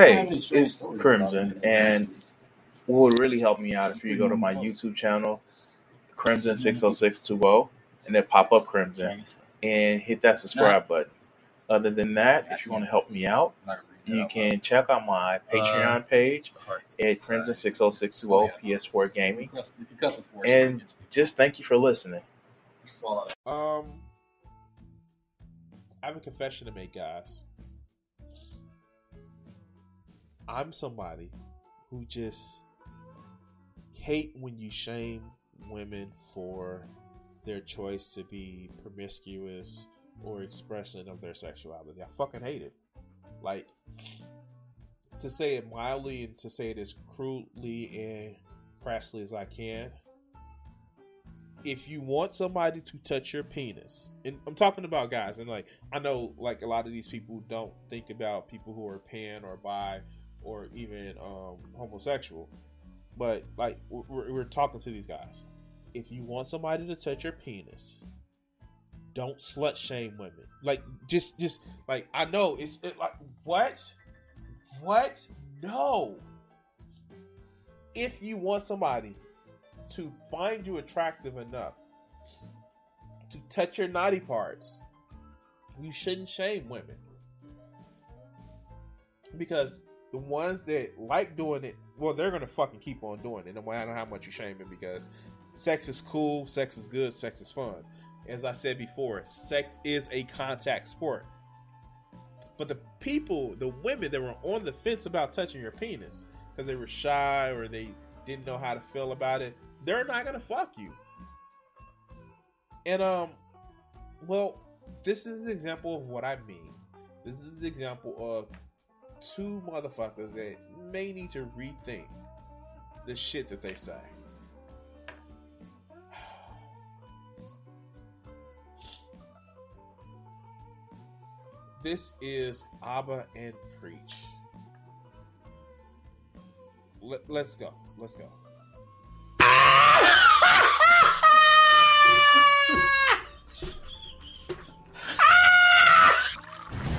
Hey, it's Crimson, and what would really help me out if you go to my YouTube channel, Crimson six oh six two oh, and then pop up Crimson and hit that subscribe button. Other than that, if you want to help me out, you can check out my Patreon page at Crimson six oh six two oh PS4 Gaming, and just thank you for listening. Um, I have a confession to make, guys. I'm somebody who just hate when you shame women for their choice to be promiscuous or expression of their sexuality. I fucking hate it. Like to say it mildly and to say it as crudely and crassly as I can. If you want somebody to touch your penis, and I'm talking about guys, and like I know, like a lot of these people don't think about people who are pan or bi or even um, homosexual, but like we're, we're talking to these guys. If you want somebody to touch your penis, don't slut shame women. Like just just like I know it's it, like what? What? No. If you want somebody to find you attractive enough to touch your naughty parts, you shouldn't shame women. Because the ones that like doing it, well, they're gonna fucking keep on doing it, no matter how much you shame them. Because sex is cool, sex is good, sex is fun. As I said before, sex is a contact sport. But the people, the women that were on the fence about touching your penis because they were shy or they didn't know how to feel about it, they're not gonna fuck you. And um, well, this is an example of what I mean. This is an example of two motherfuckers that may need to rethink the shit that they say. This is Arab and Preach. Let, let's go. Let's go.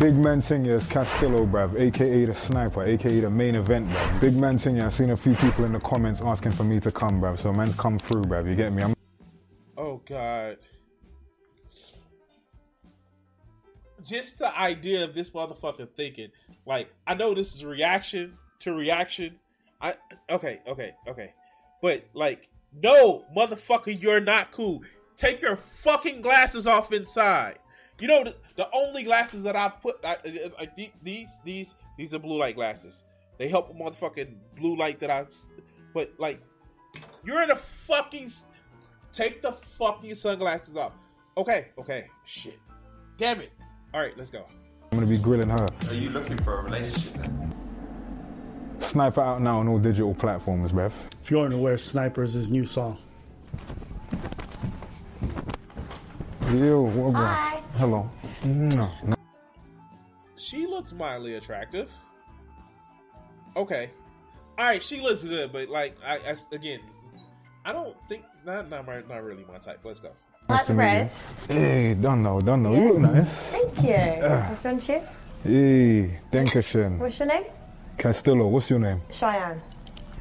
Big man singer is Castillo, bruv, aka the sniper, aka the main event, bruv. Big man singer, I've seen a few people in the comments asking for me to come, bruv. So man's come through, bruv. You get me? I'm Oh God. Just the idea of this motherfucker thinking, like, I know this is reaction to reaction. I okay, okay, okay. But like, no, motherfucker, you're not cool. Take your fucking glasses off inside. You know the, the only glasses that I put I, I, I- these these these are blue light glasses. They help a motherfucking blue light that I. But like, you're in a fucking. Take the fucking sunglasses off. Okay, okay, shit. Damn it. All right, let's go. I'm gonna be grilling her. Are you looking for a relationship then? Sniper out now on all digital platforms, bruv. If you aren't aware, Snipers is new song. Yo, what about? Hello. No, no. She looks mildly attractive. Okay. All right, she looks good, but like I, I again, I don't think not not my, not really my type. Let's go. Nice to meet you. Hey, don't know, don't know. You look nice. Thank you. Ah. My friend Shiz. Hey, Dankeschön. What's your name? Castillo, what's your name? Cheyenne.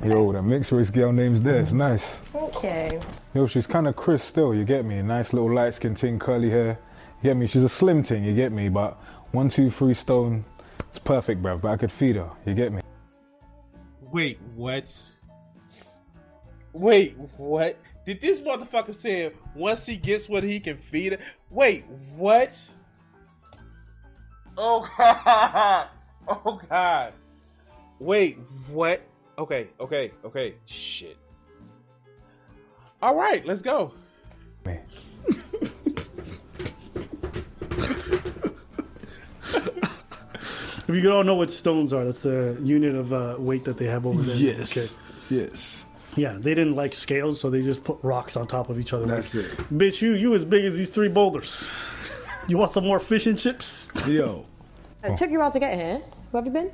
Yo, the mixed race girl name's there. It's mm-hmm. nice. Thank you. Yo, she's kind of Chris still, you get me? Nice little light skin thing, curly hair. You get me? She's a slim thing, you get me? But one, two, three stone, it's perfect, bruv. But I could feed her, you get me? Wait, what? Wait, what? Did this motherfucker say once he gets what he can feed it? Wait, what? Oh god! Oh god! Wait, what? Okay, okay, okay. Shit. All right, let's go. If you don't know what stones are, that's the unit of uh, weight that they have over there. Yes. Okay. Yes. Yeah, they didn't like scales, so they just put rocks on top of each other. That's Like, it. Bitch, you you as big as these three boulders. You want some more fish and chips? Yo. It took you a while to get here. Where have you been?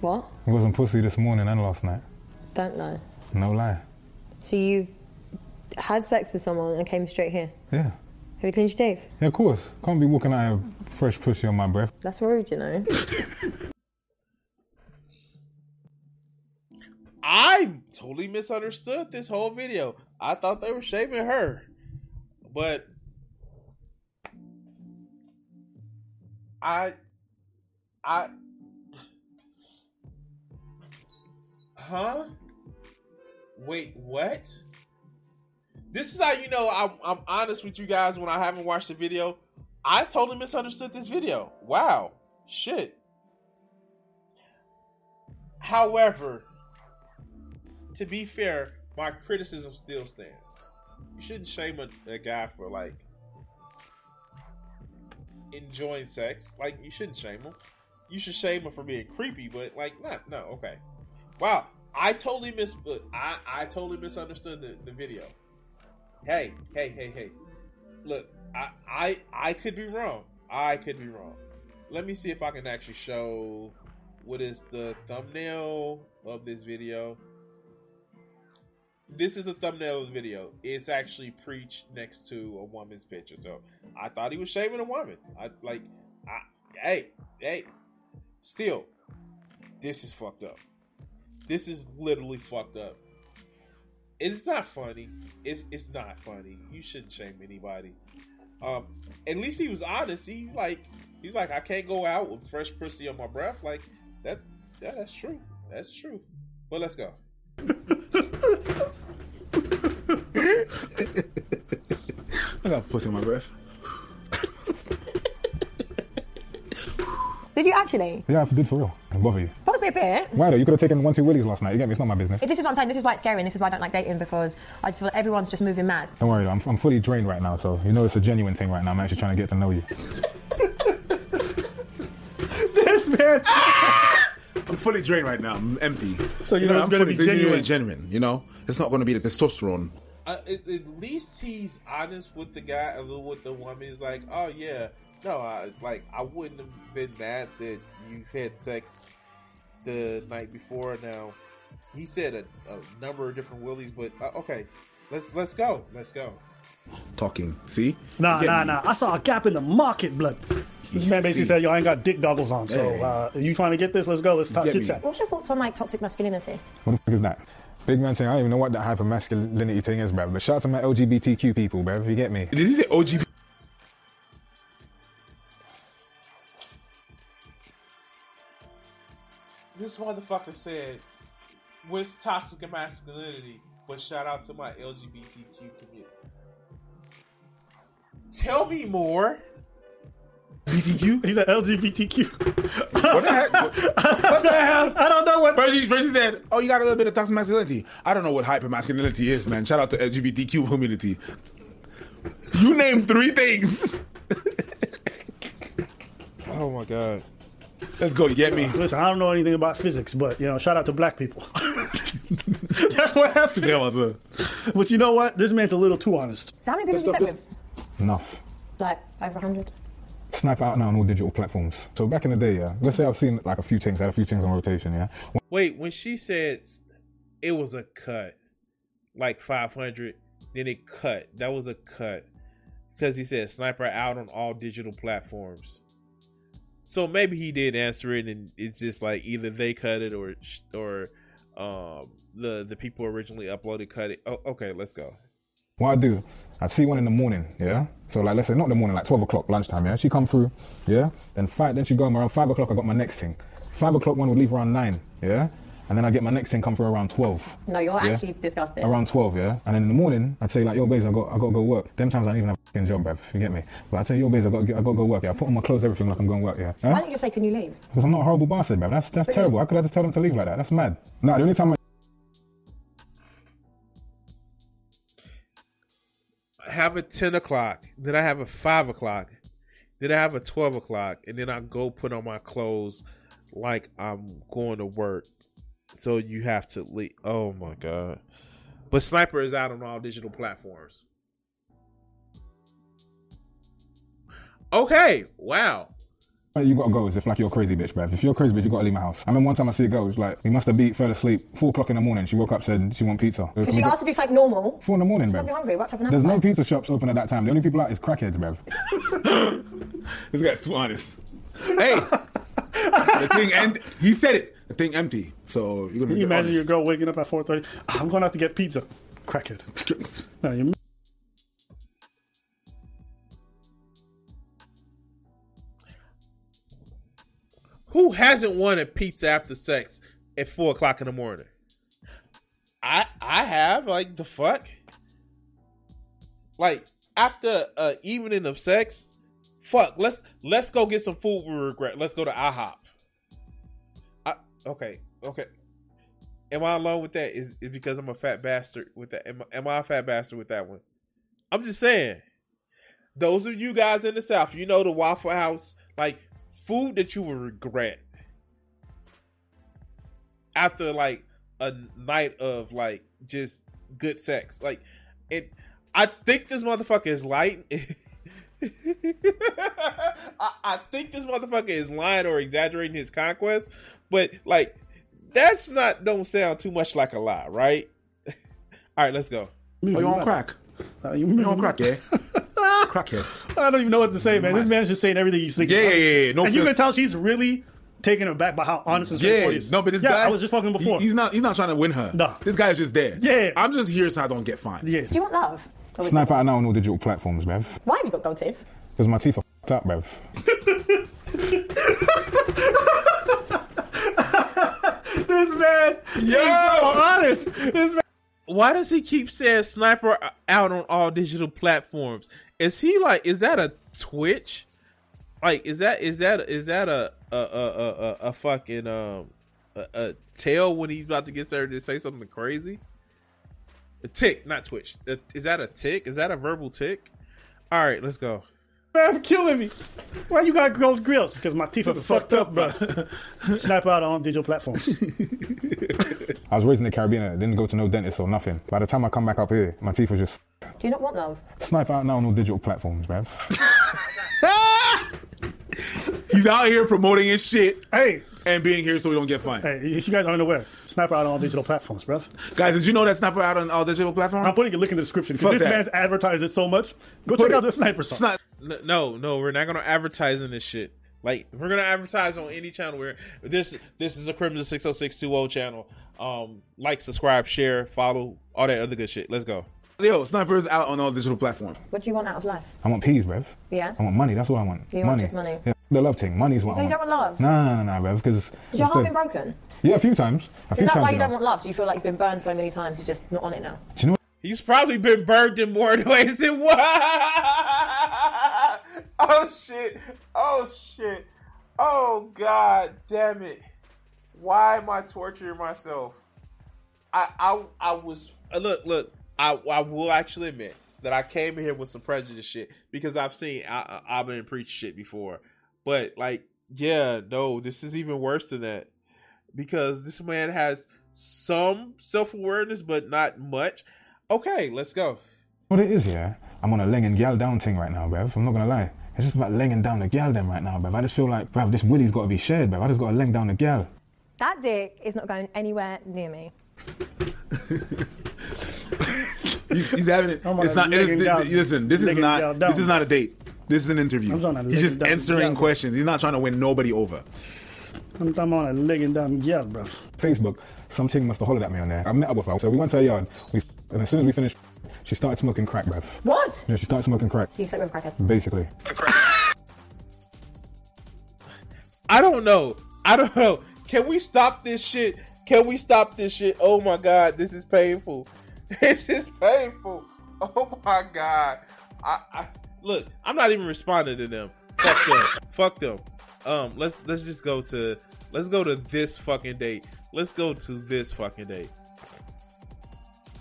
What? It wasn't pussy this morning and last night. Don't know. No lie. So you've had sex with someone and came straight here. Yeah. Have you cleaned your teeth? Yeah, of course. Can't be walking out of fresh pussy on my breath. That's rude, you know. I totally misunderstood this whole video. I thought they were shaving her, but I, I, huh? Wait, what? This is how you know I'm, I'm honest with you guys when I haven't watched the video. I totally misunderstood this video. Wow, shit. However, to be fair, my criticism still stands. You shouldn't shame a, a guy for like enjoying sex. Like you shouldn't shame him. You should shame him for being creepy, but like not no, okay. Wow. I totally mis I, I totally misunderstood the, the video. Hey, hey, hey, hey. Look, I, I I could be wrong. I could be wrong. Let me see if I can actually show what is the thumbnail of this video this is a thumbnail of the video. It's actually preached next to a woman's picture. So I thought he was shaving a woman. I like, I, hey, hey, still, this is fucked up. This is literally fucked up. It's not funny. It's it's not funny. You shouldn't shame anybody. Um, at least he was honest. He like he's like I can't go out with fresh pussy on my breath. Like that. Yeah, that's true. That's true. But let's go. I got pussy in my breath. Did you actually? Yeah, I did for real. Can bother you. Bothers me a bit. Why though? You could have taken one, two willies last night. You get me? It's not my business. This is what I'm saying. This is why it's scary, and this is why I don't like dating because I just feel like everyone's just moving mad. Don't worry, though. I'm, I'm fully drained right now, so you know it's a genuine thing right now. I'm actually trying to get to know you. this man. I'm fully drained right now. I'm empty. So you You know, know, I'm gonna fully be genuine. genuine. You know, it's not going to be the testosterone. uh, at, at least he's honest with the guy, a little with the woman. He's like, oh yeah, no, I like I wouldn't have been mad that you've had sex the night before. Now he said a, a number of different willies, but uh, okay, let's let's go, let's go. Talking. See? Nah, nah, me? nah. I saw a gap in the market, blood. This man basically See? said, "Yo, I ain't got dick goggles on, so Hey. uh, you trying to get this? Let's go. Let's talk Get chit chat." What's your thoughts on like toxic masculinity? What the fuck is that? Big man saying, I don't even know what that hyper masculinity thing is, bruv. But shout out to my LGBTQ people, bruv. If you get me? Did he say OGB? This motherfucker said, "What's toxic masculinity?" But shout out to my LGBTQ community. Tell me more. BTQ? He's an LGBTQ. What the heck? What the hell? I don't know what. First he, first he said, "Oh, you got a little bit of toxic masculinity." I don't know what hyper masculinity is, man. Shout out to LGBTQ community. You name three things. Oh my god. Let's go. Get me? Listen, I don't know anything about physics, but you know, shout out to black people. That's what happened. Yeah, what's up? But you know what? This man's a little too honest. So how many people have you slept with? Enough. Like over hundred. Snipe out now on all digital platforms. So back in the day, yeah, let's say I've seen like a few things, I had a few things on rotation, yeah. Wait, when she said it was a cut, like 500, then it cut. That was a cut. Because he said sniper out on all digital platforms. So maybe he did answer it, and it's just like either they cut it or or um, the the people originally uploaded cut it. Oh, okay, let's go. What I do, I see one in the morning, yeah. So like, let's say not in the morning, like twelve o'clock lunchtime, yeah. She come through, yeah. Then five, then she go around five o'clock. I got my next thing. Five o'clock one would leave around nine, yeah. And then I get my next thing come through around twelve. No, you're Yeah. actually disgusting. Around twelve, yeah. And then in the morning, I'd say like, yo, babes, I got, I got to go work. Them times I don't even have a fucking job, bruv. You get me? But I tell you, yo, babes, I got, to I got to go work. Yeah, I put on my clothes, everything like I'm going to work. Yeah. Why Huh? don't you say, "Can you leave"? Because I'm not a horrible bastard, bruv. That's that's terrible. How could I just tell them to leave like that? That's mad. Nah, the only time I I have a 10 o'clock, then I have a 5 o'clock, Then I have a twelve o'clock, and then I go put on my clothes like I'm going to work. So you have to leave. Oh my god! But Sniper is out on all digital platforms. Okay, wow. You gotta go as if like you're a crazy bitch, bruv. If you're a crazy bitch, you gotta leave my house. I remember one time I see a girl, it was like, we must have beat, fell asleep, four o'clock in the morning. She woke up, said she want pizza. Because she we asked to do something normal. Four in the morning, Probably bruv. hungry. What's happening? There's no pizza shops open at that time. The only people out is crackheads, bruv. This guy's too honest. Hey, the thing and he said it. The thing empty. So you're gonna Can you imagine honest. your girl waking up at 4.30? "Ah, I'm going out to get pizza. Crack it. no, you Who hasn't wanted pizza after sex at four o'clock in the morning? I I have. Like the fuck? Like after a evening of sex, fuck. Let's let's go get some food we regret. Let's go to IHOP. I, okay, okay. Am I alone with that? Is is because I'm a fat bastard with that? Am, am I a fat bastard with that one? I'm just saying. Those of you guys in the South, you know the Waffle House, like food that you will regret after like a night of like just good sex. Like it I think this motherfucker is light. I, I think this motherfucker is lying or exaggerating his conquest, but like that's not don't sound too much like a lie, right? All right, let's go. Oh, you on crack? Uh, you, You on crack, yeah? Crackhead. I don't even know what to say, man. This man's just saying everything he's thinking. Yeah, yeah, yeah, yeah. No and you can tell she's really taken aback by how honest and Yeah, straightforward he is. no, but this yeah, guy. I was just fucking before. he- he's not. He's not trying to win her. No. this guy's just there. Yeah. I'm just here so I don't get fined. yes. Do you want love? Or would Snipe out now on all digital platforms, bruv. Why have you got gold teeth? Because my teeth are f***ed up, bruv. This man, yo, honest. This man. Why does he keep saying sniper out on all digital platforms? Is he like is that a Twitch? Like is that is that is that a a a a, a, a fucking um a, a tail when he's about to get started to say something crazy? A tic, not Twitch. Is that a tic? Is that a verbal tic? All right, let's go. Man's killing me. Why you got gold grills? Because my teeth are fucked up, bro. Snap out on digital platforms. I was raised in the Caribbean. I didn't go to no dentist or nothing. By the time I come back up here, my teeth are just Do you not want love? snipe out now on all digital platforms, bruv. He's out here promoting his shit hey, and being here so we don't get fined. hey, if you guys aren't aware, Snap out on all digital platforms, bro. Guys, did you know that Sniper out on all digital platforms? I'm putting a link in the description because this that. man's advertised it so much. Go Put check out it- the sniper song. It's not. No, no, we're not gonna advertise in this shit. Like, we're gonna advertise on any channel, where this this is a Crimson six hundred six two zero channel. Um, like, subscribe, share, follow, all that other good shit. Let's go. Yo, Sniper's out on all digital platforms. What do you want out of life? I want peas, bruv. Yeah? I want money. That's what I want. You want money. just money? Yeah, the love thing. Money's what So I you want. don't want love? No, no, no, no, bruv. Because Has your heart been broken? yeah, a few times. A Is few that times. why you you don't want love? Do you feel like you've been burned so many times you're just not on it now? Do you know He's probably been burned in more ways than one. oh shit! Oh shit! Oh god damn it! Why am I torturing myself? I I I was uh, look look. I I will actually admit that I came here with some prejudice shit because I've seen I, I, I've been preach shit before, but like yeah, no, this is even worse than that because this man has some self awareness but not much. Okay, let's go. what it is? Yeah, I'm on a laying and gal down thing right now, bruv. I'm not gonna lie. It's just about laying down the gal them right now, bruv. I just feel like, bruv, this willy's got to be shared, bruv. I just got to laying down the gal. That dick is not going anywhere near me. He's, he's having it. I'm It's not. it- it- listen, this is licking down not. This is not a date. This is an interview. I'm on a He's just answering down. questions. He's not trying to win nobody over. I'm, I'm on a legging down gal, bro. Facebook, something must have hollered at me on there. I met up with her, so we went to her yard. We, and as soon as we finished, she started smoking crack, bruv. What? Yeah, she started smoking crack, So you slept with a crackhead? basically. I don't know. I don't know. Can we stop this shit? Can we stop this shit? Oh my god, this is painful. This is painful. Oh my god. I, I look. I'm not even responding to them. Fuck them. Fuck them. Um, let's let's just go to let's go to this fucking date. Let's go to this fucking date.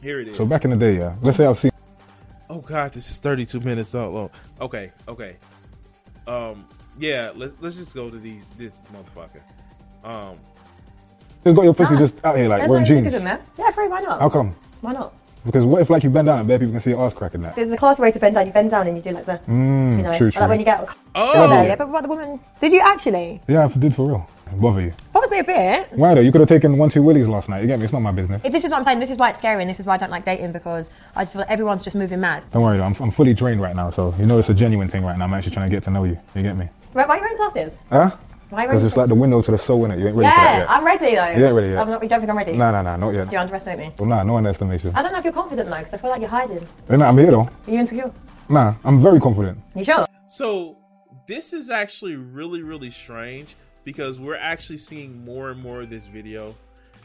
Here it is. So back in the day, yeah, let's say I've seen Oh god, this is 32 minutes so long. Okay, okay. Um, yeah, let's let's just go to these this motherfucker. Um, Just got your pussy just out here like There's wearing no jeans. knickers in there. Yeah, free. Why not? How come? Why not? Because what if like you bend down and bare people can see your ass cracking that? There's a class way to bend down. You bend down and you do like the, Mm, you know, true, like true. when you get. Oh. there, yeah, but what the woman? Did you actually? Yeah, I did for real. Bother you. Bothers me a bit. Why though? You could have taken one, two willies last night. You get me? It's not my business. If this is what I'm saying. This is why it's scary, and this is why I don't like dating because I just feel like everyone's just moving mad. Don't worry though. I'm, I'm fully drained right now, so you know it's a genuine thing right now. I'm actually trying to get to know you. You get me? Right, why are you wearing glasses? Huh? Why Because it's like the window to the soul, innit? You ain't ready yeah, for that yet. I'm ready though. You ain't ready yet. I'm not, you don't think I'm ready? Nah, nah, nah, not yet. Do you underestimate me? Well, nah, no underestimation. I don't know if you're confident though, because I feel like you're hiding. Nah, I'm here though. Are you insecure? Nah, I'm very confident. You sure? So this is actually really, really strange because we're actually seeing more and more of this video.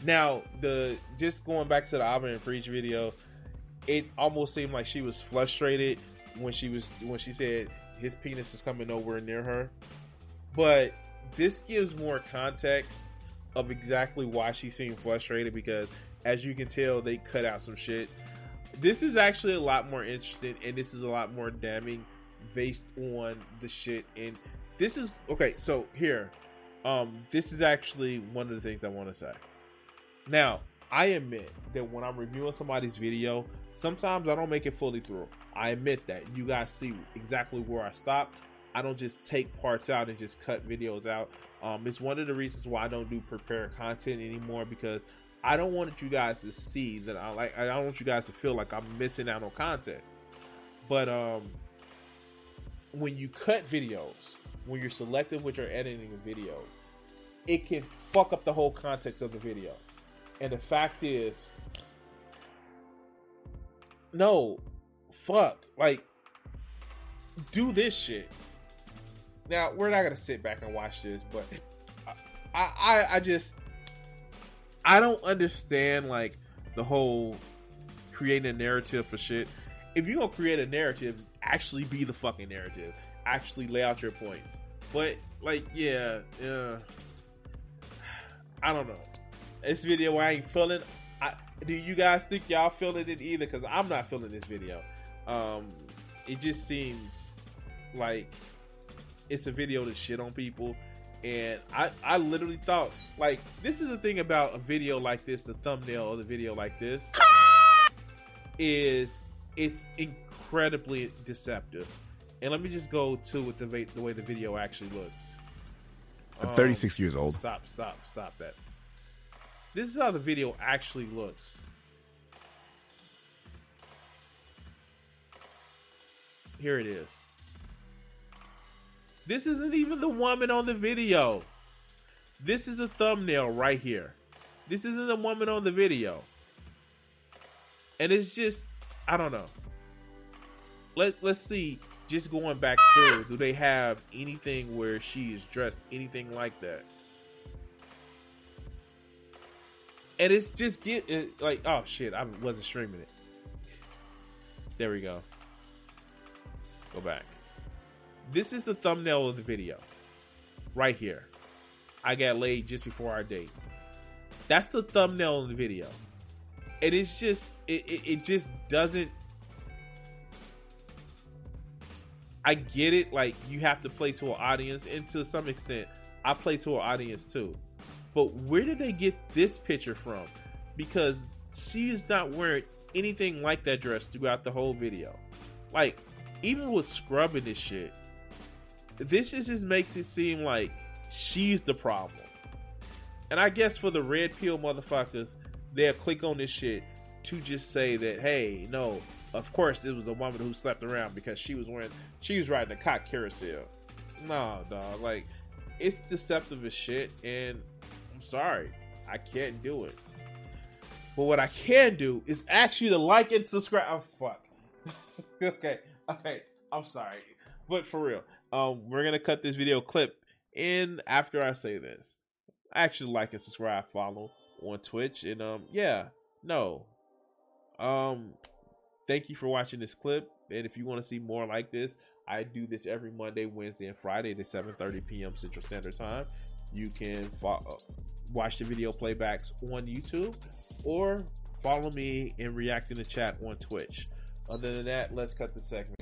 Now, the just going back to the Arab and Preach video, it almost seemed like she was frustrated when she was when she said his penis is coming nowhere near her. But this gives more context of exactly why she seemed frustrated because as you can tell they cut out some shit. This is actually a lot more interesting and this is a lot more damning based on the shit. And this is okay so here um this is actually one of the things i want to say. Now i admit that when i'm reviewing somebody's video sometimes i don't make it fully through. I admit that. You guys see exactly where i stopped i don't just take parts out and just cut videos out um it's one of the reasons why i don't do prepared content anymore because i don't want you guys to see that i like i don't want you guys to feel like i'm missing out on content but um when you cut videos, when you're selective with your editing of videos, it can fuck up the whole context of the video. And the fact is, no, fuck, like, do this shit. Now we're not gonna sit back and watch this, but I, I, I just, I don't understand like the whole creating a narrative for shit. If you're gonna create a narrative, actually be the fucking narrative. Actually lay out your points. But like, yeah, yeah. I don't know. This video I ain't feeling. I, do you guys think y'all feeling it either? Because I'm not feeling this video. Um, it just seems like it's a video to shit on people. And I, I literally thought, like, this is the thing about a video like this, the thumbnail of the video like this, is it's incredibly deceptive. And let me just go to with the way, the way the video actually looks. I'm Um, 36 years old. Stop, stop, stop that. This is how the video actually looks. Here it is. This isn't even the woman on the video. This is a thumbnail right here. This isn't the woman on the video. And it's just I don't know. Let let's see just going back through, do they have anything where she is dressed anything like that? And it's just get it, like oh shit, I wasn't streaming it. There we go. Go back. This is the thumbnail of the video. Right here. I got laid just before our date. That's the thumbnail of the video. And it's just it, it, it just doesn't I get it, like you have to play to an audience, and to some extent, I play to an audience too. But where did they get this picture from? Because she is not wearing anything like that dress throughout the whole video. Like, even with scrubbing this shit, this just, just makes it seem like she's the problem. And I guess for the red pill motherfuckers, they'll click on this shit to just say that, hey, no, of course it was a woman who slept around because she was wearing, she was riding a cock carousel. No, dog, like it's deceptive as shit, and I'm sorry, I can't do it. But what I can do is ask you to like and subscribe. Oh fuck. okay, okay, I'm sorry, but for real, um, we're gonna cut this video clip in after I say this. Actually, like and subscribe, follow on Twitch, and um, yeah, no, um, thank you for watching this clip. And if you want to see more like this, I do this every Monday, Wednesday, and Friday at 7:30 p.m. Central Standard Time. You can fo- watch the video playbacks on YouTube or follow me and react in the chat on Twitch. Other than that, let's cut the segment.